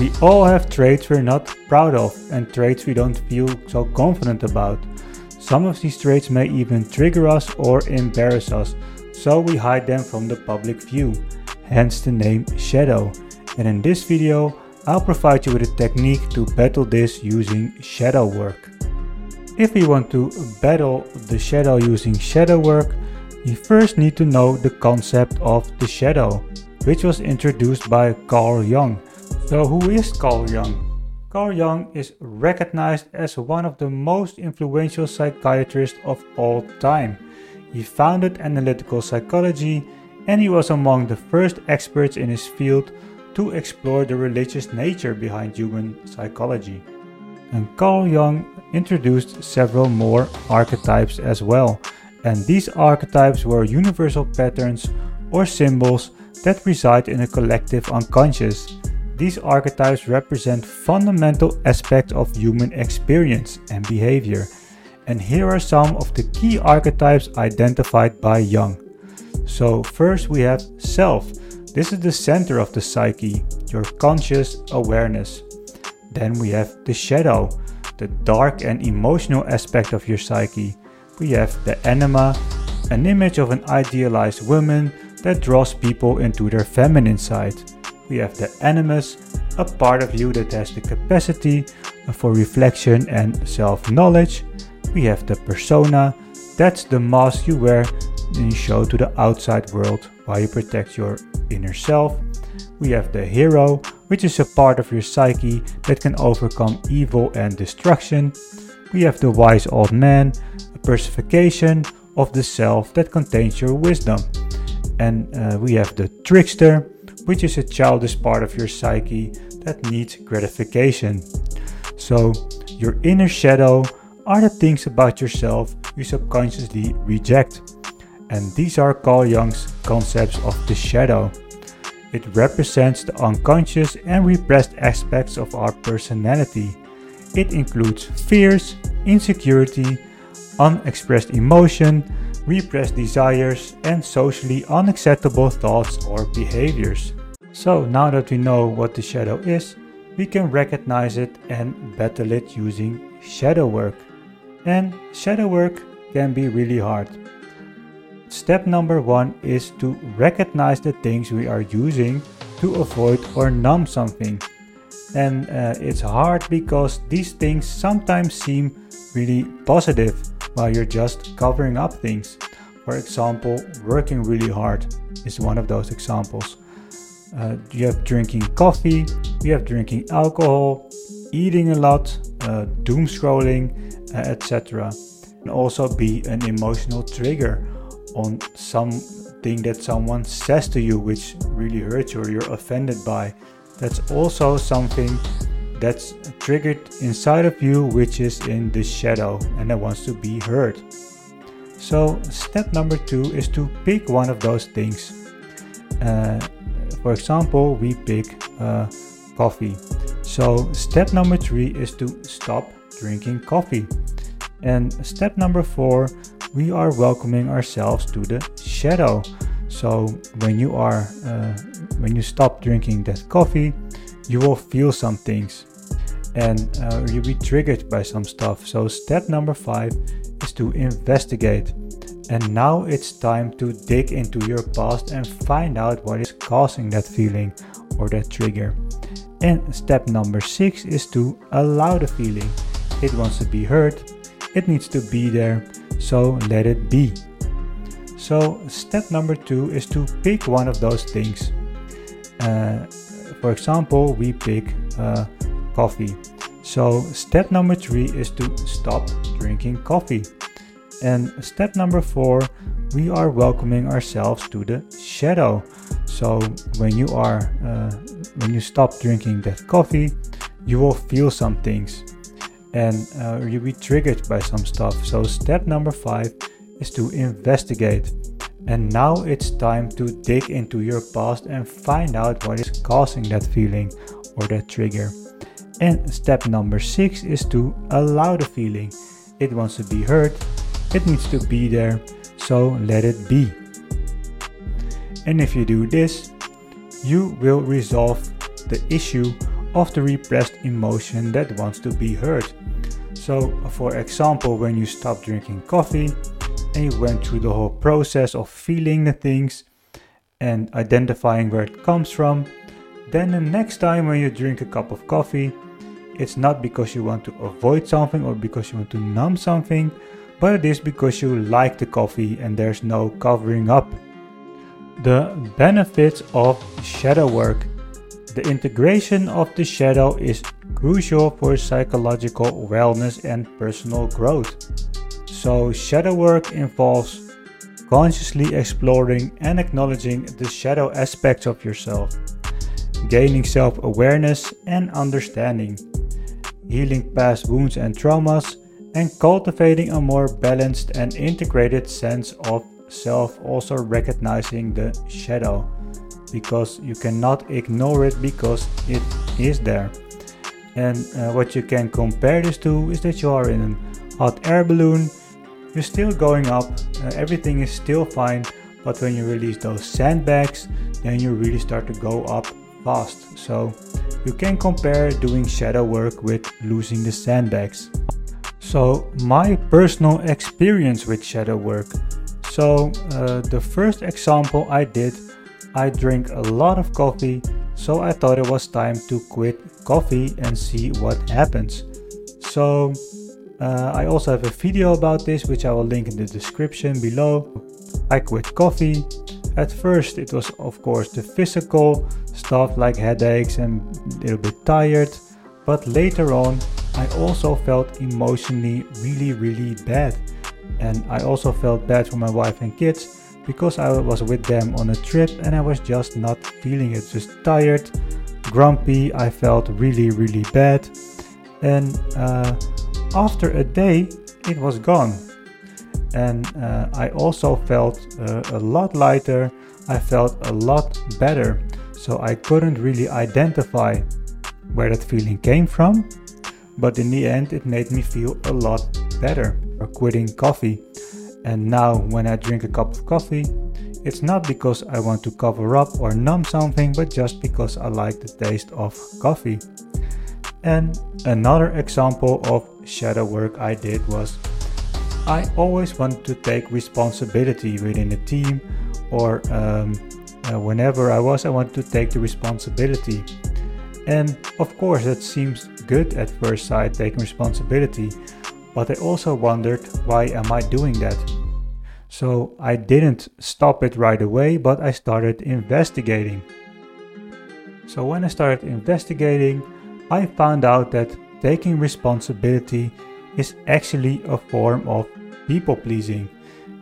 We all have traits we're not proud of and traits we don't feel so confident about. Some of these traits may even trigger us or embarrass us, so we hide them from the public view, hence the name shadow. And in this video, I'll provide you with a technique to battle this using shadow work. If we want to battle the shadow using shadow work, we first need to know the concept of the shadow, which was introduced by Carl Jung. So who is Carl Jung? Carl Jung is recognized as one of the most influential psychiatrists of all time. He founded analytical psychology and he was among the first experts in his field to explore the religious nature behind human psychology. And Carl Jung introduced several more archetypes as well, and these archetypes were universal patterns or symbols that reside in a collective unconscious. These archetypes represent fundamental aspects of human experience and behavior. And here are some of the key archetypes identified by Jung. So, first we have self. This is the center of the psyche, your conscious awareness. Then we have the shadow, the dark and emotional aspect of your psyche. We have the anima, an image of an idealized woman that draws people into their feminine side. We have the animus, a part of you that has the capacity for reflection and self knowledge. We have the persona, that's the mask you wear and you show to the outside world while you protect your inner self. We have the hero, which is a part of your psyche that can overcome evil and destruction. We have the wise old man, a personification of the self that contains your wisdom. And uh, we have the trickster, which is a childish part of your psyche that needs gratification. So, your inner shadow are the things about yourself you subconsciously reject. And these are Carl Jung's concepts of the shadow. It represents the unconscious and repressed aspects of our personality. It includes fears, insecurity, unexpressed emotion, repressed desires, and socially unacceptable thoughts or behaviors. So, now that we know what the shadow is, we can recognize it and battle it using shadow work. And shadow work can be really hard. Step number one is to recognize the things we are using to avoid or numb something. And uh, it's hard because these things sometimes seem really positive while you're just covering up things. For example, working really hard is one of those examples. Uh, you have drinking coffee, you have drinking alcohol, eating a lot, uh, doom scrolling, uh, etc. And also be an emotional trigger on something that someone says to you which really hurts you or you're offended by. That's also something that's triggered inside of you, which is in the shadow and that wants to be heard. So, step number two is to pick one of those things. Uh, for example, we pick uh, coffee. So, step number three is to stop drinking coffee. And step number four we are welcoming ourselves to the shadow. So when you are uh, when you stop drinking that coffee, you will feel some things, and uh, you'll be triggered by some stuff. So step number five is to investigate. And now it's time to dig into your past and find out what is causing that feeling or that trigger. And step number six is to allow the feeling. It wants to be heard, it needs to be there, so let it be. So, step number two is to pick one of those things. Uh, for example, we pick uh, coffee. So, step number three is to stop drinking coffee. And step number four, we are welcoming ourselves to the shadow. So, when you are uh, when you stop drinking that coffee, you will feel some things and uh, you'll be triggered by some stuff. So, step number five is to investigate. And now it's time to dig into your past and find out what is causing that feeling or that trigger. And step number six is to allow the feeling. It wants to be heard, it needs to be there, so let it be. And if you do this, you will resolve the issue of the repressed emotion that wants to be heard. So, for example, when you stop drinking coffee and you went through the whole process of feeling the things and identifying where it comes from, then the next time when you drink a cup of coffee, it's not because you want to avoid something or because you want to numb something, but it is because you like the coffee and there's no covering up. The benefits of shadow work. The integration of the shadow is crucial for psychological wellness and personal growth. So, shadow work involves consciously exploring and acknowledging the shadow aspects of yourself, gaining self awareness and understanding, healing past wounds and traumas, and cultivating a more balanced and integrated sense of self, also recognizing the shadow because you cannot ignore it because it is there. And uh, what you can compare this to is that you are in a hot air balloon, you're still going up, uh, everything is still fine, but when you release those sandbags, then you really start to go up fast. So you can compare doing shadow work with losing the sandbags. So, my personal experience with shadow work. So, uh, the first example I did, I drink a lot of coffee, so I thought it was time to quit coffee and see what happens. So, uh, I also have a video about this, which I will link in the description below. I quit coffee. At first, it was, of course, the physical stuff like headaches and a little bit tired, but later on, I also felt emotionally really, really bad. And I also felt bad for my wife and kids because I was with them on a trip and I was just not feeling it. Just tired, grumpy, I felt really, really bad. And uh, after a day, it was gone. And uh, I also felt uh, a lot lighter, I felt a lot better. So I couldn't really identify where that feeling came from but in the end it made me feel a lot better for quitting coffee. And now when I drink a cup of coffee, it's not because I want to cover up or numb something, but just because I like the taste of coffee. And another example of shadow work I did was I always want to take responsibility within a team or um, uh, whenever I was, I want to take the responsibility. And of course, that seems good at first sight taking responsibility, but I also wondered why am I doing that? So I didn't stop it right away, but I started investigating. So when I started investigating, I found out that taking responsibility is actually a form of people pleasing,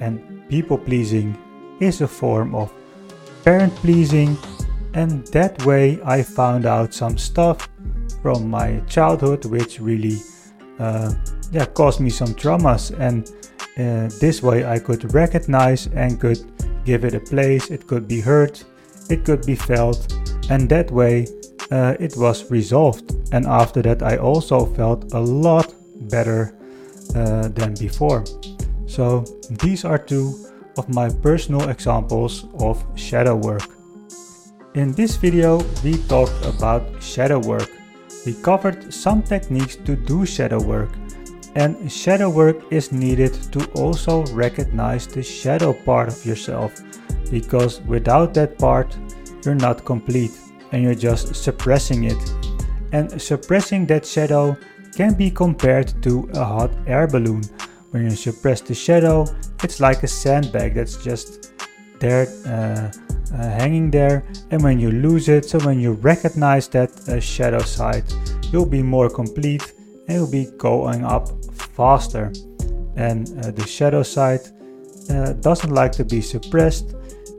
and people pleasing is a form of parent pleasing, and that way I found out some stuff from my childhood, which really uh, yeah caused me some traumas. And uh, this way, I could recognize and could give it a place. It could be heard, it could be felt, and that way uh, it was resolved. And after that, I also felt a lot better uh, than before. So these are two of my personal examples of shadow work. In this video, we talked about shadow work we covered some techniques to do shadow work, and shadow work is needed to also recognize the shadow part of yourself, because without that part, you're not complete and you're just suppressing it. And suppressing that shadow can be compared to a hot air balloon. When you suppress the shadow, it's like a sandbag that's just there. Uh, uh, hanging there and when you lose it so when you recognize that uh, shadow side you'll be more complete and you'll be going up faster and uh, the shadow side uh, doesn't like to be suppressed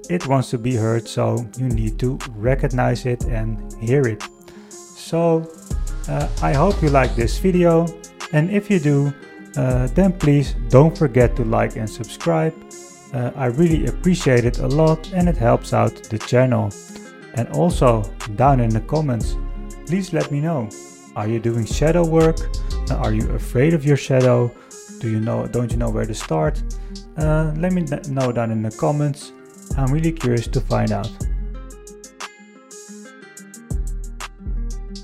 it wants to be heard so you need to recognize it and hear it so uh, i hope you like this video and if you do uh, then please don't forget to like and subscribe uh, I really appreciate it a lot and it helps out the channel. And also, down in the comments, please let me know. Are you doing shadow work? Uh, are you afraid of your shadow? Do you know? Don't you know where to start? Uh, let me know down in the comments. I'm really curious to find out.